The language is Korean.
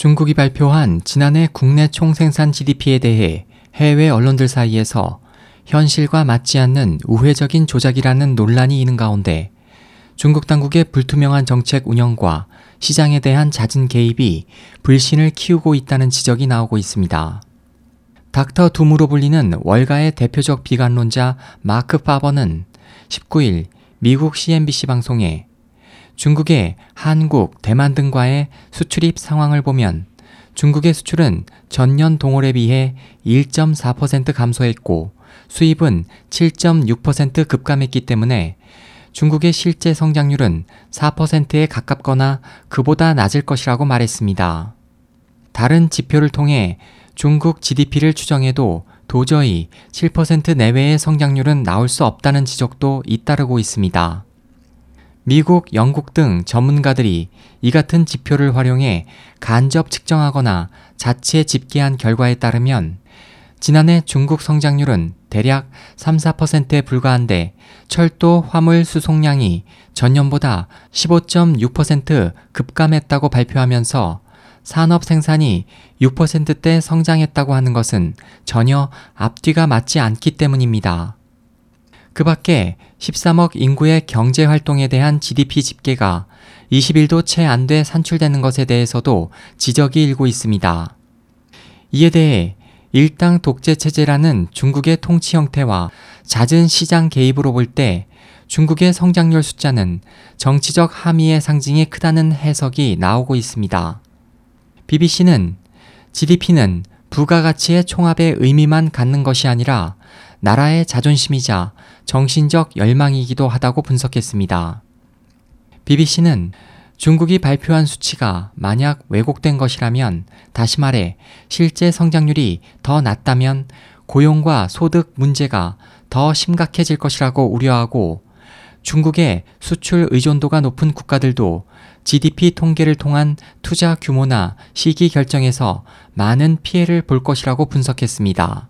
중국이 발표한 지난해 국내 총생산 GDP에 대해 해외 언론들 사이에서 현실과 맞지 않는 우회적인 조작이라는 논란이 있는 가운데 중국 당국의 불투명한 정책 운영과 시장에 대한 잦은 개입이 불신을 키우고 있다는 지적이 나오고 있습니다. 닥터 둠으로 불리는 월가의 대표적 비관론자 마크 파버는 19일 미국 CNBC 방송에 중국의 한국, 대만 등과의 수출입 상황을 보면 중국의 수출은 전년 동월에 비해 1.4% 감소했고 수입은 7.6% 급감했기 때문에 중국의 실제 성장률은 4%에 가깝거나 그보다 낮을 것이라고 말했습니다. 다른 지표를 통해 중국 GDP를 추정해도 도저히 7% 내외의 성장률은 나올 수 없다는 지적도 잇따르고 있습니다. 미국, 영국 등 전문가들이 이 같은 지표를 활용해 간접 측정하거나 자체 집계한 결과에 따르면 지난해 중국 성장률은 대략 3, 4%에 불과한데 철도 화물 수송량이 전년보다 15.6% 급감했다고 발표하면서 산업 생산이 6%대 성장했다고 하는 것은 전혀 앞뒤가 맞지 않기 때문입니다. 그 밖에 13억 인구의 경제 활동에 대한 GDP 집계가 20일도 채 안 돼 산출되는 것에 대해서도 지적이 일고 있습니다. 이에 대해 일당 독재 체제라는 중국의 통치 형태와 잦은 시장 개입으로 볼 때 중국의 성장률 숫자는 정치적 함의의 상징이 크다는 해석이 나오고 있습니다. BBC는 GDP는 부가가치의 총합의 의미만 갖는 것이 아니라 나라의 자존심이자 정신적 열망이기도 하다고 분석했습니다. BBC는 중국이 발표한 수치가 만약 왜곡된 것이라면 다시 말해 실제 성장률이 더 낮다면 고용과 소득 문제가 더 심각해질 것이라고 우려하고 중국의 수출 의존도가 높은 국가들도 GDP 통계를 통한 투자 규모나 시기 결정에서 많은 피해를 볼 것이라고 분석했습니다.